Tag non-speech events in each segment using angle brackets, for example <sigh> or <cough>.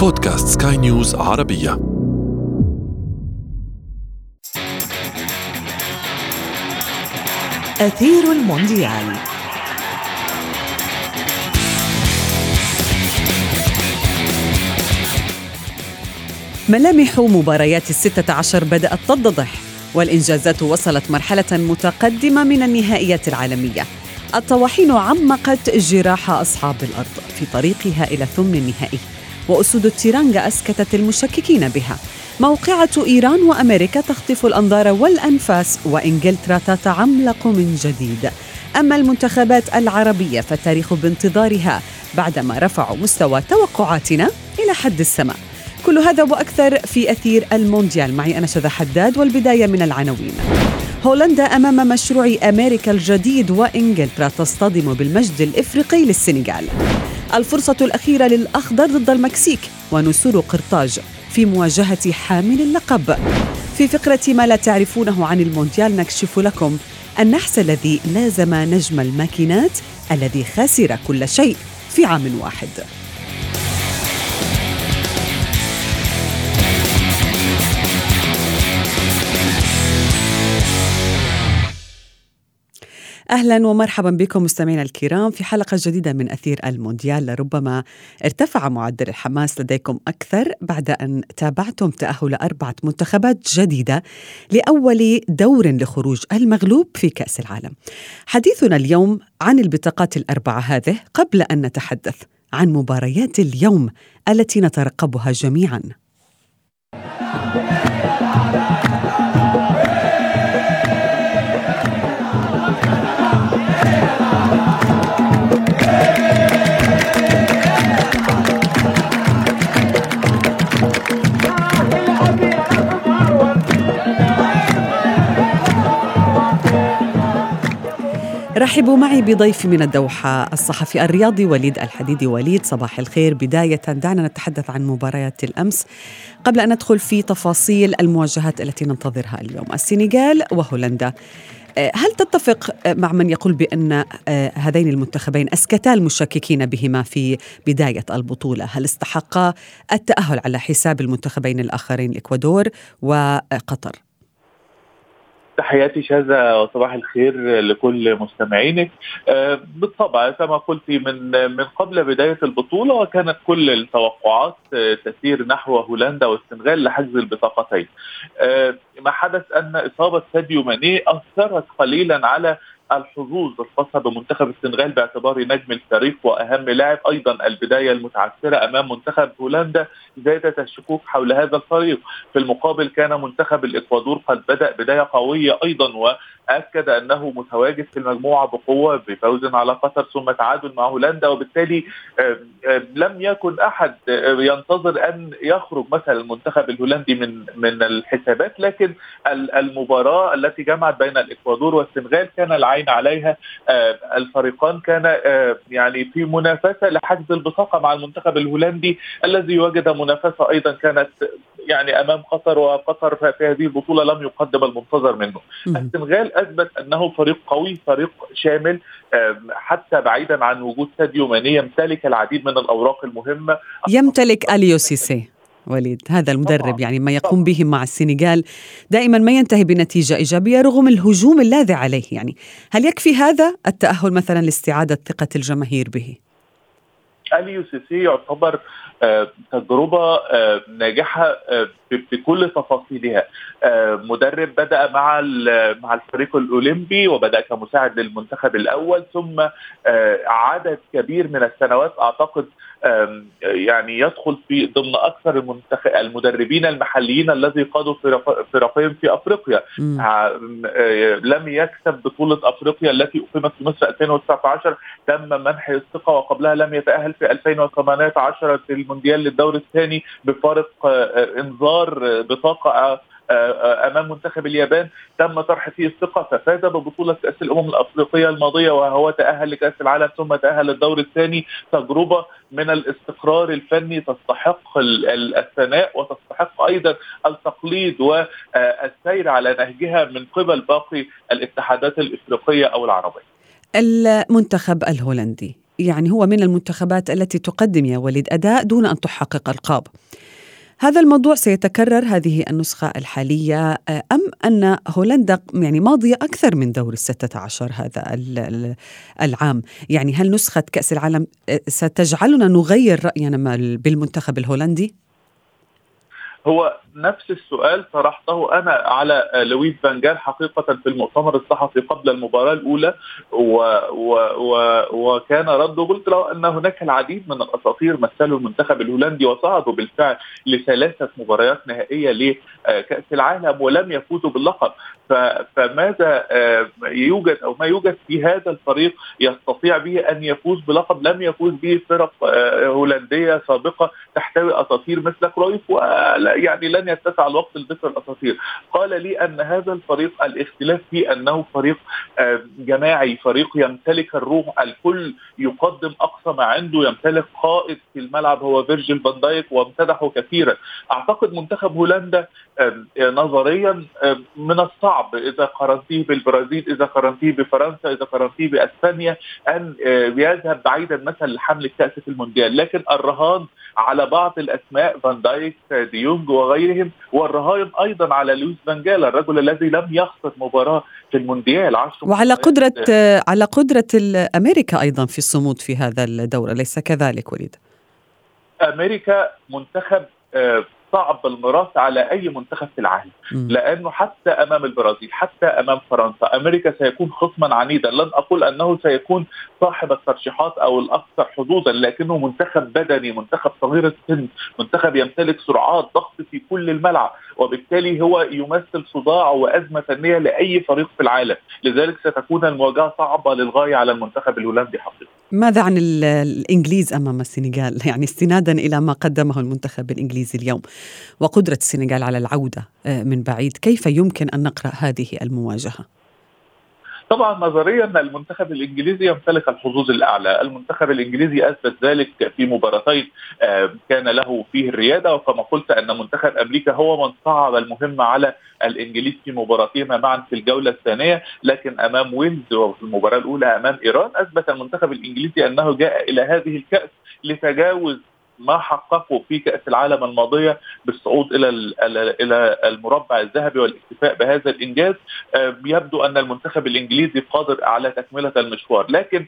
بودكاست سكاي نيوز عربية. أثير المونديال. ملامح مباريات الستة عشر بدأت تتضح والإنجازات وصلت مرحلة متقدمة من النهائيات العالمية. الطواحين عمقت جراح أصحاب الأرض في طريقها إلى الثمن النهائي. وأسود التيرانجا أسكتت المشككين بها. موقعة إيران وأمريكا تخطف الأنظار والأنفاس وإنجلترا تتعملق من جديد. أما المنتخبات العربية فالتاريخ بانتظارها بعدما رفعوا مستوى توقعاتنا إلى حد السماء. كل هذا وأكثر في أثير المونديال. معي أنا شذى حداد والبداية من العناوين. هولندا أمام مشروع أمريكا الجديد وإنجلترا تصطدم بالمجد الإفريقي للسنغال. الفرصة الأخيرة للأخضر ضد المكسيك ونسور قرطاج في مواجهة حامل اللقب. في فقرة ما لا تعرفونه عن المونديال نكشف لكم النحس الذي لازم نجم الماكينات الذي خسر كل شيء في عام واحد. أهلا ومرحبا بكم مستمعينا الكرام في حلقة جديدة من أثير المونديال لربما ارتفع معدل الحماس لديكم أكثر بعد أن تابعتم تأهل أربعة منتخبات جديدة لأول دور لخروج المغلوب في كأس العالم. حديثنا اليوم عن البطاقات الأربعة هذه قبل أن نتحدث عن مباريات اليوم التي نترقبها جميعا. رحبوا معي بضيفي من الدوحة الصحفي الرياضي وليد الحديدي. وليد صباح الخير. بداية دعنا نتحدث عن مباريات الأمس قبل أن ندخل في تفاصيل المواجهات التي ننتظرها اليوم. السنغال وهولندا. آه، هل تتفق مع من يقول بأن آه، هذين المنتخبين أسكتا المشككين بهما في بداية البطولة؟ هل استحقا التأهل على حساب المنتخبين الآخرين الإكوادور وقطر؟ تحياتي شاذة وصباح الخير لكل مستمعينك. آه، بالطبع كما قلت من من قبل بداية البطولة وكانت كل التوقعات آه، تسير نحو هولندا والسنغال لحجز البطاقتين. آه، ما حدث أن إصابة ساديو ماني أثرت قليلا على الحظوظ الخاصه بمنتخب السنغال باعتباره نجم الفريق وأهم لاعب أيضا البداية المتعثرة أمام منتخب هولندا زادت الشكوك حول هذا الفريق. في المقابل كان منتخب الإكوادور قد بدأ بداية قوية أيضا أكد أنه متواجد في المجموعة بقوة بفوز على قطر ثم تعادل مع هولندا وبالتالي لم يكن أحد ينتظر أن يخرج مثلا المنتخب الهولندي من من الحسابات لكن المباراة التي جمعت بين الإكوادور والسنغال كان العين عليها الفريقان كان يعني في منافسة لحجز البطاقة مع المنتخب الهولندي الذي وجد منافسة أيضا كانت يعني أمام قطر وقطر في هذه البطولة لم يقدم المنتظر منه. السنغال أثبت أنه فريق قوي فريق شامل حتى بعيدا عن وجود ساديو ماني يمتلك العديد من الأوراق المهمة يمتلك أليو سيسي وليد هذا المدرب. يعني ما يقوم به مع السنغال دائما ما ينتهي بنتيجة إيجابية رغم الهجوم اللاذع عليه يعني هل يكفي هذا التأهل مثلا لاستعادة ثقة الجماهير به؟ اليو سيسي يعتبر تجربة ناجحة بكل تفاصيلها. مدرب بدأ مع مع الفريق الأولمبي وبدأ كمساعد للمنتخب الأول ثم عدد كبير من السنوات أعتقد يعني يدخل في ضمن أكثر المدربين المحليين الذي قادوا فرقين في أفريقيا. لم يكسب بطولة أفريقيا التي أقيمت في مصر 2019 تم منح الثقة وقبلها لم يتأهل في 2018 في المونديال للدور الثاني بفارق إنذار بطاقة أمام منتخب اليابان تم طرح فيه الثقة ففاز ببطولة كأس الأمم الأفريقية الماضية وهو تأهل لكأس العالم ثم تأهل الدور الثاني تجربة من الاستقرار الفني تستحق الثناء وتستحق أيضا التقليد والسير على نهجها من قبل باقي الاتحادات الإفريقية أو العربية. المنتخب الهولندي يعني هو من المنتخبات التي تقدم يا وليد أداء دون أن تحقق ألقاب هذا الموضوع سيتكرر هذه النسخة الحالية أم أن هولندا يعني ماضية أكثر من دور الستة عشر هذا العام يعني هل نسخة كأس العالم ستجعلنا نغير رأينا بالمنتخب الهولندي؟ هو نفس السؤال طرحته أنا على لويس فانجال حقيقة في المؤتمر الصحفي قبل المباراة الأولى و و و وكان رده. قلت له أن هناك العديد من الأساطير مثلوا المنتخب الهولندي وصعدوا بالفعل لثلاثة مباريات نهائية لكأس العالم ولم يفوزوا باللقب. فماذا آه، يوجد أو ما يوجد في هذا الفريق يستطيع به أن يفوز بلقب لم يفوز به فرق آه، هولندية سابقة تحتوي أساطير مثل كرويف ويعني لن يتسع الوقت لذكر الأساطير. قال لي أن هذا الفريق الاختلاف فيه أنه فريق آه، جماعي فريق يمتلك الروح الكل يقدم أقصى ما عنده يمتلك قائد في الملعب هو فيرجيل فان دايك وامتدحه كثيرا. أعتقد منتخب هولندا نظريا من الصعب إذا قارنتيه بالبرازيل إذا قارنتيه بفرنسا إذا قارنتيه بأسبانيا أن يذهب بعيدا مثلا لحمل الكاس في المونديال. لكن الرهان على بعض الأسماء فان دايك ديونج وغيرهم والرهان أيضا على لويس فان خال الرجل الذي لم يخسر مباراة في المونديال وعلى قدرة على قدرة أمريكا أيضا في الصمود في هذا الدور اليس كذلك وليد؟ أمريكا منتخب آه، صعب المراس على أي منتخب في العالم لأنه حتى أمام البرازيل حتى أمام فرنسا أمريكا سيكون خصما عنيدا. لن أقول أنه سيكون صاحب الترشيحات أو الأكثر حظوظا لكنه منتخب بدني منتخب صغير السن منتخب يمتلك سرعات ضغط في كل الملعب وبالتالي هو يمثل صداع وأزمة فنية لأي فريق في العالم. لذلك ستكون المواجهة صعبة للغاية على المنتخب الهولندي حقيقة. ماذا عن الإنجليز أمام السنغال؟ يعني استنادا إلى ما قدمه المنتخب الإنجليزي اليوم. وقدرة السنغال على العودة آه، من بعيد. كيف يمكن أن نقرأ هذه المواجهة؟ طبعا نظريا المنتخب الإنجليزي يمتلك الحظوظ الأعلى، المنتخب الإنجليزي أثبت ذلك في مباراتين آه، كان له فيه الريادة. وكما قلت أن منتخب أمريكا هو من صعب المهمه على الإنجليز في مباراتهما معا في الجولة الثانية، لكن أمام ويلز وفي المباراة الأولى أمام إيران أثبت المنتخب الإنجليزي أنه جاء إلى هذه الكأس لتجاوز ما حققه في كأس العالم الماضية بالصعود إلى إلى المربع الذهبي والاكتفاء بهذا الإنجاز. يبدو أن المنتخب الإنجليزي قادر على تكملة المشوار. لكن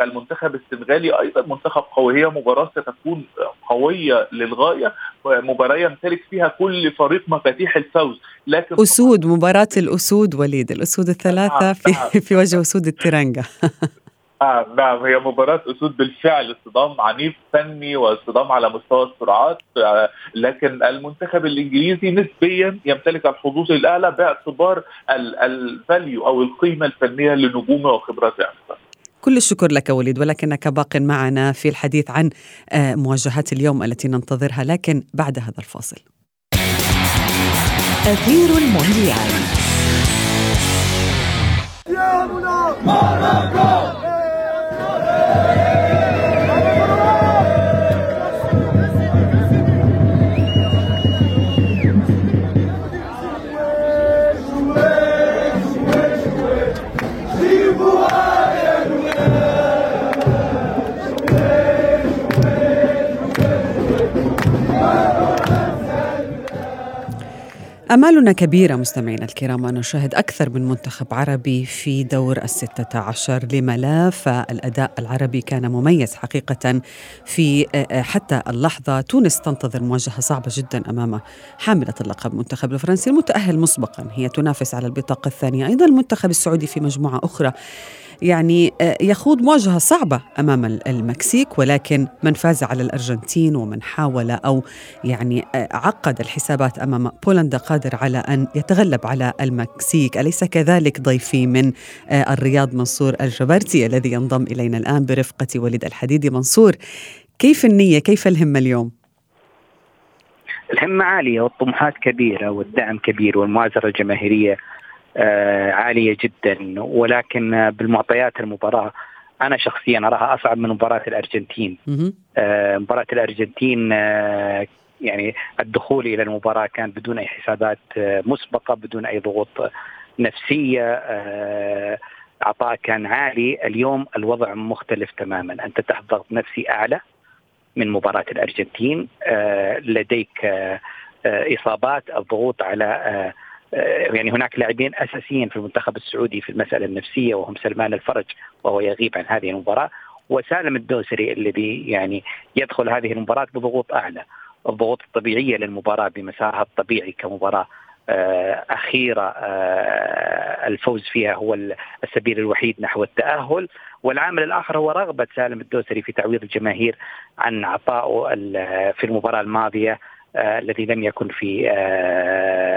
المنتخب السنغالي أيضا منتخب قوي. هي مباراة ستكون قوية للغاية مباراة يمتلك فيها كل فريق مفاتيح الفوز. لكن أسود مباراة الأسود وليد. الأسود الثلاثة نعم، في نعم. <laughs> في وجه أسود الترنجا <laughs> آه نعم هي مباراة أسود بالفعل اصطدام عنيف فني واصطدام على مستوى السرعات آه لكن المنتخب الإنجليزي نسبيا يمتلك الحظوظ الأعلى باعتبار الفاليو أو القيمة الفنية لنجومه وخبراته أكثر. كل الشكر لك وليد ولكنك باق معنا في الحديث عن آه، مواجهات اليوم التي ننتظرها لكن بعد هذا الفاصل. أثير المونديال. يا منى Amen. أمالنا كبيرة مستمعينا الكرام أن نشاهد أكثر من منتخب عربي في دور الستة عشر لما لا فالأداء العربي. كان مميز حقيقة في حتى اللحظة. تونس تنتظر مواجهة صعبة جدا أمام حاملة اللقب المنتخب الفرنسي المتأهل مسبقا. هي تنافس على البطاقة الثانية. أيضا المنتخب السعودي في مجموعة أخرى يعني آه، يخوض مواجهة صعبة أمام المكسيك ولكن من فاز على الأرجنتين ومن حاول أو يعني آه، عقد الحسابات أمام بولندا قادر على أن يتغلب على المكسيك أليس كذلك ضيفي من آه، الرياض منصور الجبرتي الذي ينضم إلينا الآن برفقة وليد الحديدي منصور كيف النية كيف الهمة اليوم؟ الهمة عالية والطموحات كبيرة والدعم كبير والمؤازرة الجماهيرية عالية جدا. ولكن بالمعطيات المباراة أنا شخصيا اراها اصعب من مباراة الأرجنتين. آه، مباراة الأرجنتين آه، يعني الدخول إلى المباراة كان بدون أي حسابات مسبقة بدون أي ضغوط نفسية. عطاء كان عالي. اليوم الوضع مختلف تماما. أنت تحت ضغط نفسي أعلى من مباراة الأرجنتين. لديك إصابات الضغوط على يعني هناك لاعبين أساسيين في المنتخب السعودي في المسألة النفسية وهم سلمان الفرج وهو يغيب عن هذه المباراة وسالم الدوسري الذي يعني يدخل هذه المباراة بضغوط أعلى الضغوط الطبيعية للمباراة بمسارها الطبيعي كمباراة آه، أخيرة آه، الفوز فيها هو السبيل الوحيد نحو التأهل. والعامل الآخر هو رغبة سالم الدوسري في تعويض الجماهير عن عطائه في المباراة الماضية آه، الذي لم يكن في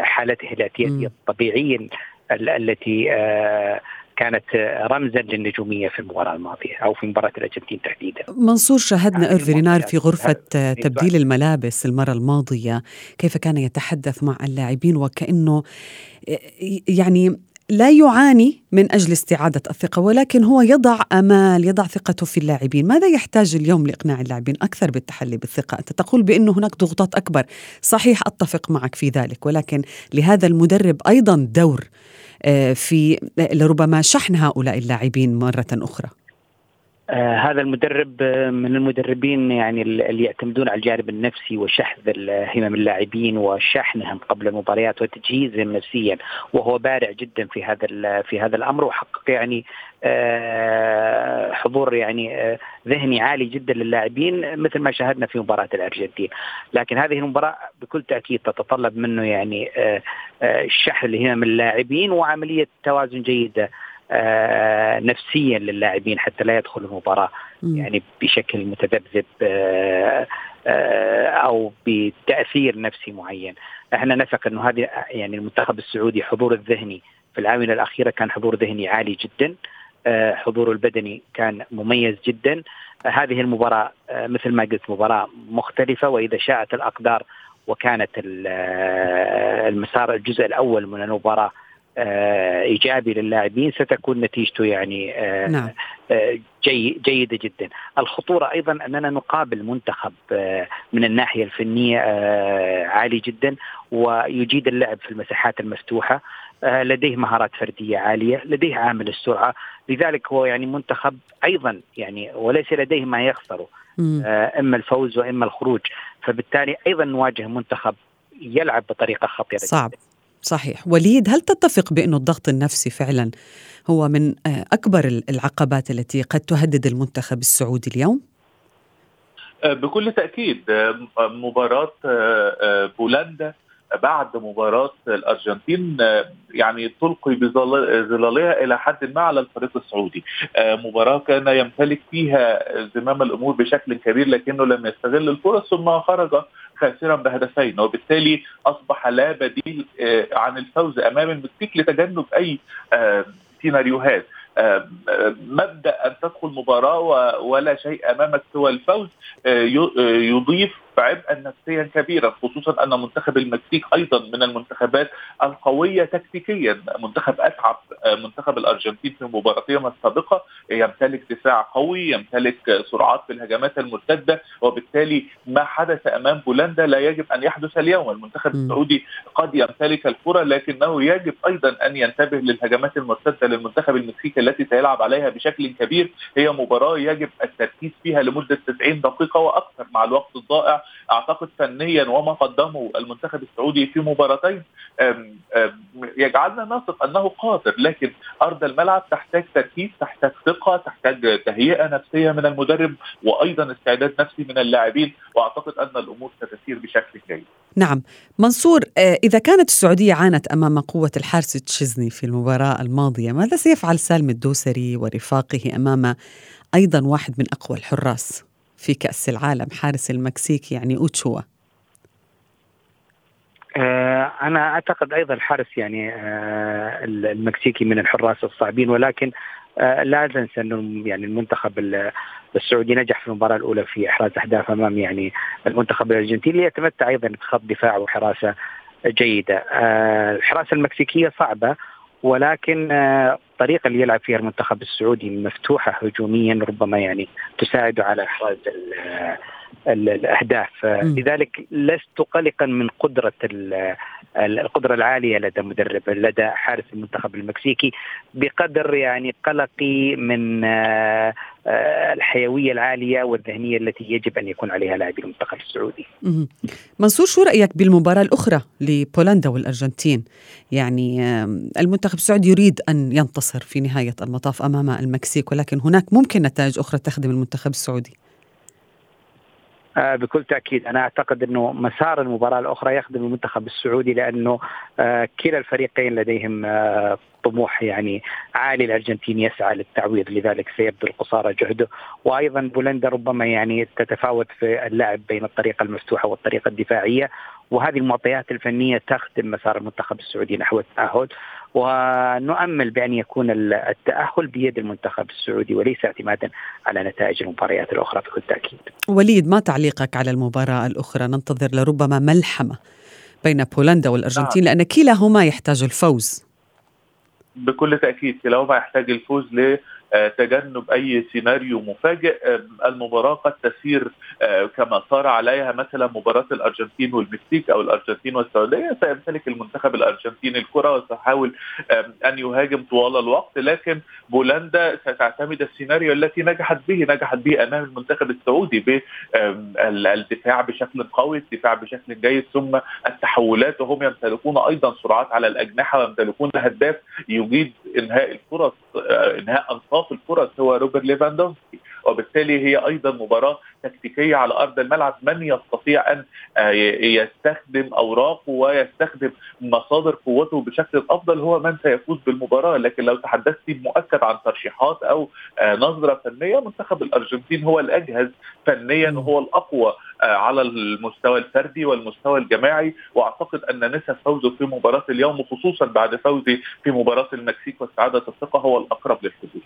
حالته الاعتيادية الطبيعية التي كانت رمزا للنجومية في المباراة الماضية أو في مباراة الأرجنتين تحديدا. منصور شاهدنا إيرفي في غرفة تبديل الملابس المرة الماضية كيف كان يتحدث مع اللاعبين وكأنه يعني لا يعاني من أجل استعادة الثقة ولكن هو يضع أمال يضع ثقته في اللاعبين. ماذا يحتاج اليوم لإقناع اللاعبين؟ أكثر بالتحلي بالثقة. أنت تقول بأنه هناك ضغوطات أكبر. صحيح أتفق معك في ذلك ولكن لهذا المدرب أيضا دور آه، في لربما شحن هؤلاء اللاعبين مرة أخرى. آه هذا المدرب آه، من المدربين يعني اللي يعتمدون على الجانب النفسي وشحذ همم اللاعبين وشحنهم قبل المباريات وتجهيزهم نفسيا وهو بارع جدا في هذا في هذا الأمر وحقق يعني آه حضور يعني ذهني عالي جدا للاعبين مثل ما شاهدنا في مباراة الأرجنتين، لكن هذه المباراة بكل تأكيد تتطلب منه يعني شحذ همم اللاعبين وعملية توازن جيدة. نفسيا للاعبين حتى لا يدخلوا المباراة يعني بشكل متذبذب آه، آه، أو بتأثير نفسي معين. إحنا نثق إنه هذه يعني المنتخب السعودي حضور الذهني في الاونه الأخيرة كان حضور ذهني عالي جدا. حضوره البدني كان مميز جدا. هذه المباراة مثل ما قلت مباراة مختلفة وإذا شاءت الأقدار وكانت المسار الجزء الأول من المباراة آه، إيجابي للاعبين ستكون نتيجته يعني آه، نعم. آه، جي جيدة جدا. الخطورة أيضا أننا نقابل منتخب من الناحية الفنية عالي جدا ويجيد اللعب في المساحات المفتوحة لديه مهارات فردية عالية، لديه عامل السرعة، لذلك هو يعني منتخب أيضا يعني وليس لديه ما يخسره إما الفوز وإما الخروج، فبالتالي أيضا نواجه منتخب يلعب بطريقة خطيرة صعب جدا. صحيح وليد هل تتفق بأنه الضغط النفسي فعلا هو من آه، أكبر العقبات التي قد تهدد المنتخب السعودي اليوم؟ آه، بكل تأكيد آه، مباراة بولندا بعد مباراة الأرجنتين يعني تلقي بظلالها إلى حد ما على الفريق السعودي مباراة كان يمتلك فيها زمام الأمور بشكل كبير لكنه لم يستغل الفرص ثم خرج خاسرا بهدفين وبالتالي أصبح لا بديل آه، عن الفوز أمام المكسيك لتجنب أي آه، سيناريوهات. مبدأ أن تدخل مباراة ولا شيء أمامك سوى الفوز آه، يضيف عبئا نفسيا كبيرا خصوصا أن منتخب المكسيك أيضا من المنتخبات القوية تكتيكيا. منتخب أتعب منتخب الأرجنتين في مباراتهم السابقة يمتلك دفاع قوي يمتلك سرعات في الهجمات المرتدة وبالتالي ما حدث أمام بولندا لا يجب أن يحدث اليوم. المنتخب السعودي قد يمتلك الكرة لكنه يجب أيضا أن ينتبه للهجمات المرتدة للمنتخب المكسيكي التي سيلعب عليها بشكل كبير. هي مباراة يجب التركيز فيها لمدة 90 دقيقة وأكثر مع الوقت الضائع. أعتقد فنيا وما قدمه المنتخب السعودي في مباراتين يجعلنا نثق أنه قادر لكن أرض الملعب تحتاج تركيز تحتاج ثقة تحتاج تهيئة نفسية من المدرب وأيضا استعداد نفسي من اللاعبين وأعتقد أن الأمور ستسير بشكل جيد. نعم منصور آه، إذا كانت السعودية عانت أمام قوة الحارس تشيزني في المباراة الماضية ماذا سيفعل سالم الدوسري ورفاقه أمام أيضا واحد من أقوى الحراس؟ في كأس العالم حارس المكسيك يعني أوتشوا آه، أنا أعتقد أيضا الحارس يعني آه، المكسيكي من الحراس الصعبين ولكن آه، لا تنسى أنه يعني المنتخب السعودي نجح في المباراة الأولى في إحراز أهداف أمام يعني المنتخب الأرجنتيني يتمتع أيضا بخط دفاع وحراسة جيدة. الحراسه المكسيكية صعبة ولكن الطريقة اللي يلعب فيها المنتخب السعودي مفتوحة هجوميا ربما يعني تساعده على إحراز الأهداف لذلك لست قلقا من قدرة القدرة العالية لدى مدرب لدى حارس المنتخب المكسيكي بقدر يعني قلقي من آه، آه، الحيوية العالية والذهنية التي يجب أن يكون عليها لاعبي المنتخب السعودي. منصور شو رأيك بالمباراة الأخرى لبولندا والأرجنتين؟ يعني المنتخب السعودي يريد أن ينتصر في نهاية المطاف أمام المكسيك ولكن هناك ممكن نتائج أخرى تخدم المنتخب السعودي. آه بكل تأكيد. أنا أعتقد إنه مسار المباراة الأخرى يخدم المنتخب السعودي لأنه آه كلا الفريقين لديهم آه طموح يعني عالي. الأرجنتين يسعى للتعويض لذلك سيبذل قصارى جهده. وأيضا بولندا ربما يعني تتفاوت في اللعب بين الطريقة المفتوحة والطريقة الدفاعية. وهذه المعطيات الفنية تخدم مسار المنتخب السعودي نحو التأهل. ونؤمل بأن يكون التأهل بيد المنتخب السعودي وليس اعتمادا على نتائج المباريات الأخرى بكل تأكيد. وليد ما تعليقك على المباراة الأخرى ننتظر لربما ملحمة بين بولندا والأرجنتين نعم. لأن كلاهما يحتاج الفوز. بكل تأكيد كلاهما يحتاج الفوز تجنب أي سيناريو مفاجئ. المباراة قد تسير آه، كما صار عليها مثلا مباراة الأرجنتين والمكسيك أو الأرجنتين والسعودية. سيمتلك المنتخب الأرجنتيني الكرة وسيحاول أن يهاجم طوال الوقت. لكن بولندا ستعتمد السيناريو التي نجحت به نجحت به أمام المنتخب السعودي بالدفاع بشكل قوي الدفاع بشكل جيد. ثم التحولات وهم يمتلكون أيضا سرعات على الأجنحة ويمتلكون هداف يجيد إنهاء الفرص آه، إنهاء انصاف الفرص هو روبرت ليفاندوفسكي وبالتالي هي أيضا مباراة تكتيكية على أرض الملعب من يستطيع أن آه، يستخدم أوراقه ويستخدم مصادر قوته بشكل أفضل هو من سيفوز بالمباراة لكن لو تحدثت مؤكد عن ترشيحات أو آه، نظرة فنية منتخب الأرجنتين هو الأجهز فنيا وهو الأقوى آه، على المستوى الفردي والمستوى الجماعي وأعتقد أن نسب فوزه في مباراة اليوم وخصوصا بعد فوزه في مباراة المكسيك واستعادة الثقة هو الأقرب للحدوث.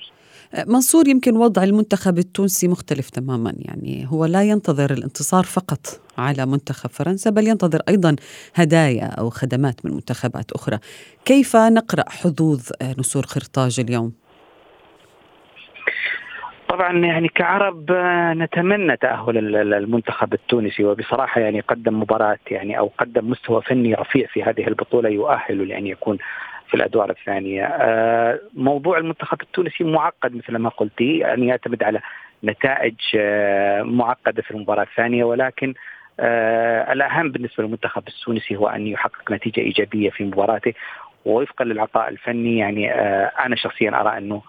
منصور يمكن وضع المنتخب التونسي مختلف تماما يعني هو لا ينتظر الانتصار فقط على منتخب فرنسا بل ينتظر أيضا هدايا أو خدمات من منتخبات أخرى. كيف نقرأ حظوظ نسور قرطاج اليوم؟ طبعا يعني كعرب نتمنى تأهل المنتخب التونسي وبصراحة يعني قدم مباراة يعني أو قدم مستوى فني رفيع في هذه البطولة يؤهل لأن يكون في الأدوار الثانية. آه، موضوع المنتخب التونسي معقد مثل ما قلتي يعني يعتمد على نتائج آه، معقدة في المباراة الثانية ولكن آه، الأهم بالنسبة للمنتخب التونسي هو أن يحقق نتيجة إيجابية في مباراته ووفقا للعطاء الفني يعني أنا شخصيا أرى أنه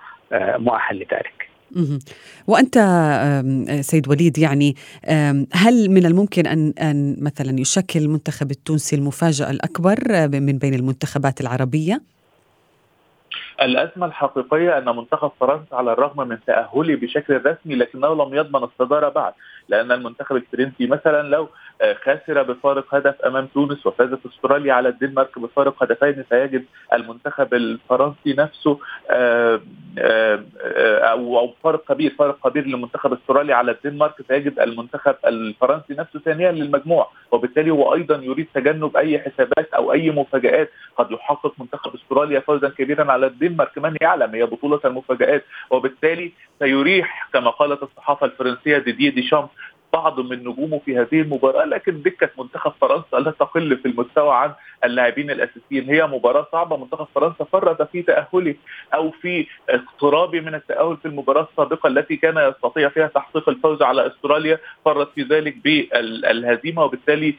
مؤهل لذلك. وأنت سيد وليد يعني هل من الممكن أن أن مثلا يشكل المنتخب التونسي المفاجأة الأكبر من بين المنتخبات العربية؟ الأزمة الحقيقية أن منتخب فرنسا على الرغم من تأهله بشكل رسمي لكنه لم يضمن الصدارة بعد. لأن المنتخب الفرنسي مثلا لو آه، خسر بفارق هدف أمام تونس وفازت أستراليا على الدنمارك بفارق هدفين سيجد المنتخب الفرنسي نفسه آه، آه، أو فارق كبير فارق كبير لمنتخب أستراليا على الدنمارك سيجد المنتخب الفرنسي نفسه ثانيا للمجموع. وبالتالي هو أيضا يريد تجنب أي حسابات أو أي مفاجآت. قد يحقق منتخب أستراليا فوزا كبيرا على الدنمارك من يعلم؟ هي بطولة المفاجآت. وبالتالي سيريح كما قالت الصحافة الفرنسية ديدي ديشام بعض من نجومه في هذه المباراة لكن دكة منتخب فرنسا لا تقل في المستوى عن اللاعبين الأساسيين. هي مباراة صعبة. منتخب فرنسا فرط في تأهله أو في اقترابه من التأهل في المباراة السابقة التي كان يستطيع فيها تحقيق الفوز على أستراليا. فرط في ذلك بالهزيمة وبالتالي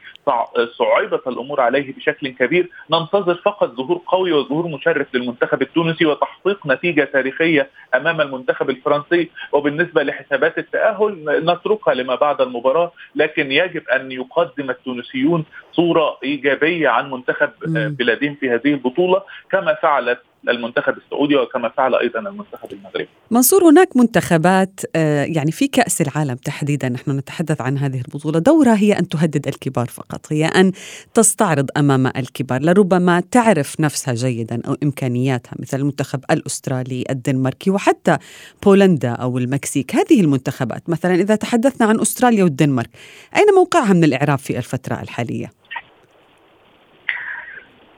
صعبت الأمور عليه بشكل كبير. ننتظر فقط ظهور قوي وظهور مشرف للمنتخب التونسي وتحقيق نتيجة تاريخية أمام المنتخب الفرنسي. وبالنسبة لحسابات التأهل نتركها لما بعد المباراة لكن يجب أن يقدم التونسيون صورة إيجابية عن منتخب بلادهم في هذه البطولة كما فعلت المنتخب السعودي وكما فعل أيضا المنتخب المغربي. منصور هناك منتخبات آه، يعني في كأس العالم تحديدا نحن نتحدث عن هذه البطولة، دورها هي أن تهدد الكبار فقط، هي أن تستعرض أمام الكبار، لربما تعرف نفسها جيدا أو إمكانياتها مثل المنتخب الأسترالي، الدنماركي وحتى بولندا أو المكسيك، هذه المنتخبات مثلا إذا تحدثنا عن أستراليا والدنمارك، أين موقعها من الإعراب في الفترة الحالية؟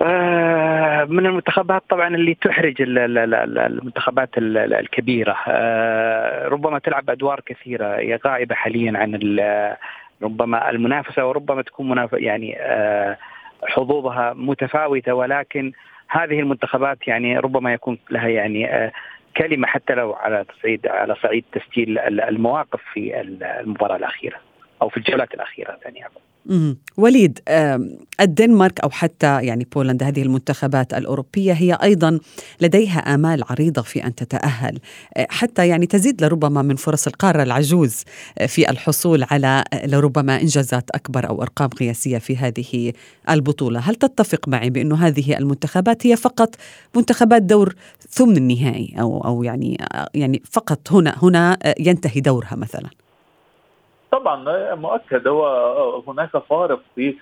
آه، من المنتخبات طبعا اللي تحرج المنتخبات الكبيرة. آه، ربما تلعب أدوار كثيرة. هي غائبة حاليا عن ربما المنافسة وربما تكون منافسه يعني آه حظوظها متفاوتة. ولكن هذه المنتخبات يعني ربما يكون لها يعني كلمة حتى لو على صعيد على صعيد تسجيل المواقف في المباراة الأخيرة. أو في الجولات الأخيرة ثاني وليد الدنمارك أو حتى يعني بولندا هذه المنتخبات الأوروبية هي أيضا لديها آمال عريضة في أن تتأهل. أه، حتى يعني تزيد لربما من فرص القارة العجوز أه، في الحصول على أه، لربما إنجازات أكبر أو أرقام قياسية في هذه البطولة، هل تتفق معي بانه هذه المنتخبات هي فقط منتخبات دور ثمن النهائي أو أو يعني يعني فقط هنا هنا ينتهي دورها مثلا؟ طبعا مؤكد هو هناك فارق في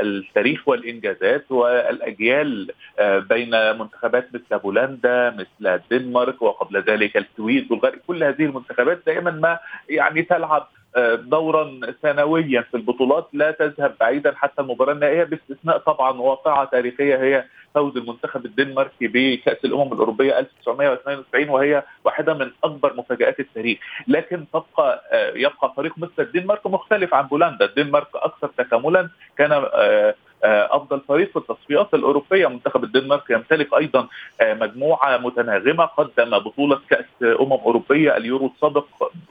التاريخ والإنجازات والأجيال بين منتخبات مثل بولندا مثل الدنمارك وقبل ذلك السويد والغرب كل هذه المنتخبات دائما ما يعني تلعب دورا سنويا في البطولات لا تذهب بعيدا حتى المباراة النهائية باستثناء طبعا واقعة تاريخية هي فوز المنتخب الدنماركي بكأس الأمم الأوروبية 1992 وهي واحدة من أكبر مفاجآت التاريخ، لكن تبقى آه، يبقى فريق مثل الدنمارك مختلف عن بولندا، الدنمارك أكثر تكاملا كان آه، آه، أفضل فريق في التصفيات الأوروبية. منتخب الدنمارك يمتلك أيضا آه، مجموعة متناغمة قدم بطولة كأس أمم أوروبية. اليورو السابق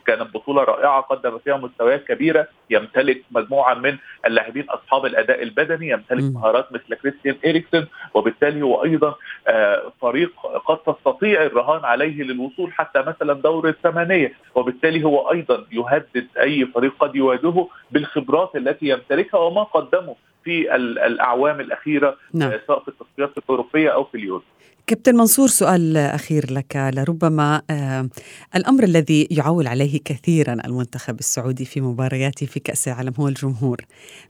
كانت بطولة رائعة قدم فيها مستويات كبيرة. يمتلك مجموعة من اللاعبين أصحاب الأداء البدني. يمتلك مهارات مثل كريستيان اريكسن وبالتالي هو أيضا آه، فريق قد تستطيع الرهان عليه للوصول حتى مثلا دور الثمانية. وبالتالي هو أيضا يهدد أي فريق قد يواجهه بالخبرات التي يمتلكها وما قدمه. في الأعوام الأخيرة نعم. آه، سواء في التصفيات الأوروبية أو في اليورو كابتن منصور سؤال أخير لك. لربما آه الأمر الذي يعول عليه كثيرا المنتخب السعودي في مبارياته في كأس العالم هو الجمهور.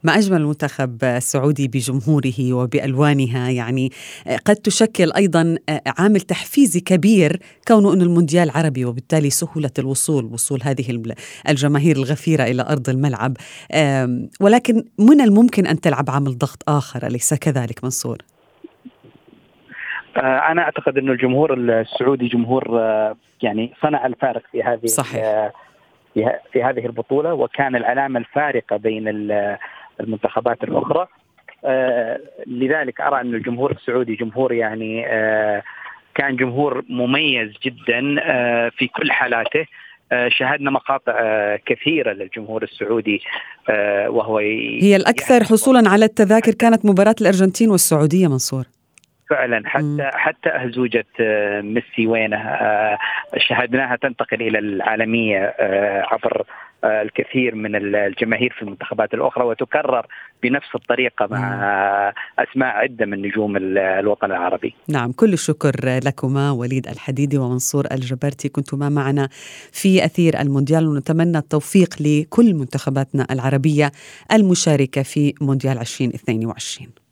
ما أجمل المنتخب السعودي بجمهوره وبألوانها يعني آه قد تشكل أيضا آه عامل تحفيزي كبير كونه أن المونديال عربي وبالتالي سهولة الوصول وصول هذه الجماهير الغفيرة إلى أرض الملعب. ولكن من الممكن أن تلعب عامل ضغط آخر أليس كذلك منصور؟ آه، أنا أعتقد إنه الجمهور السعودي جمهور آه، يعني صنع الفارق في هذه صحيح. آه، في هذه البطولة وكان العلامه الفارقة بين المنتخبات الأخرى. لذلك أرى ان الجمهور السعودي جمهور يعني كان جمهور مميز جدا في كل حالاته. شاهدنا مقاطع كثيرة للجمهور السعودي وهو هي الأكثر حصولا على التذاكر كانت مباراة الأرجنتين والسعودية منصور. فعلا حتى. حتى اهزوجه آه، ميسي وينه آه، شاهدناها تنتقل إلى العالمية آه، عبر الكثير من الجماهير في المنتخبات الأخرى وتكرر بنفس الطريقة مع أسماء عدة من نجوم الوطن العربي. نعم كل الشكر لكما وليد الحديدي ومنصور الجبرتي كنتما معنا في أثير المونديال ونتمنى التوفيق لكل منتخباتنا العربية المشاركة في مونديال 2022.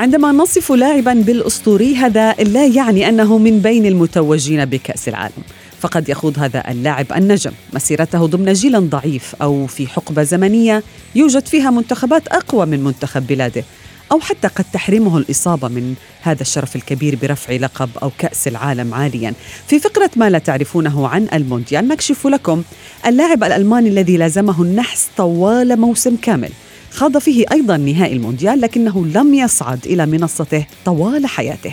عندما نصف لاعبا بالأسطوري هذا لا يعني أنه من بين المتوجين بكأس العالم فقد يخوض هذا اللاعب النجم مسيرته ضمن جيل ضعيف أو في حقبة زمنية يوجد فيها منتخبات أقوى من منتخب بلاده أو حتى قد تحرمه الإصابة من هذا الشرف الكبير برفع لقب أو كأس العالم عاليا. في فقرة ما لا تعرفونه عن المونديال نكشف لكم اللاعب الألماني الذي لازمه النحس طوال موسم كامل. خاض فيه أيضا نهائي المونديال لكنه لم يصعد إلى منصته طوال حياته.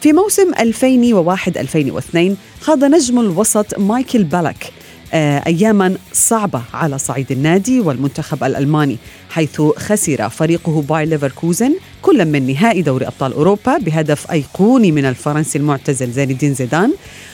في موسم 2001-2002 خاض نجم الوسط مايكل بالاك آه، اياما صعبة على صعيد النادي والمنتخب الألماني حيث خسر فريقه باير ليفركوزن كل من نهائي دوري أبطال أوروبا بهدف أيقوني من الفرنسي المعتزل زين الدين زيدان.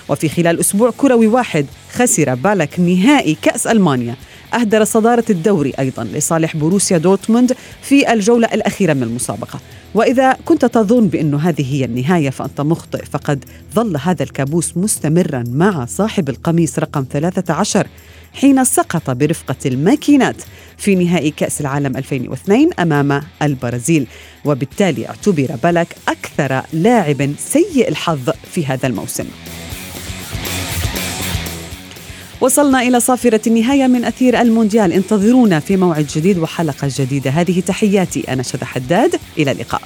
وفي خلال أسبوع كروي واحد خسر بالك نهائي كأس ألمانيا. أهدر صدارة الدوري أيضا لصالح بروسيا دورتموند في الجولة الأخيرة من المسابقة. وإذا كنت تظن بأن هذه هي النهاية فأنت مخطئ فقد ظل هذا الكابوس مستمرا مع صاحب القميص رقم 13 حين سقط برفقة الماكينات في نهائي كأس العالم 2002 أمام البرازيل. وبالتالي اعتبر بلك أكثر لاعب سيء الحظ في هذا الموسم. وصلنا إلى صافرة النهاية من أثير المونديال. انتظرونا في موعد جديد وحلقة جديدة. هذه تحياتي أنا شذى حداد. إلى اللقاء.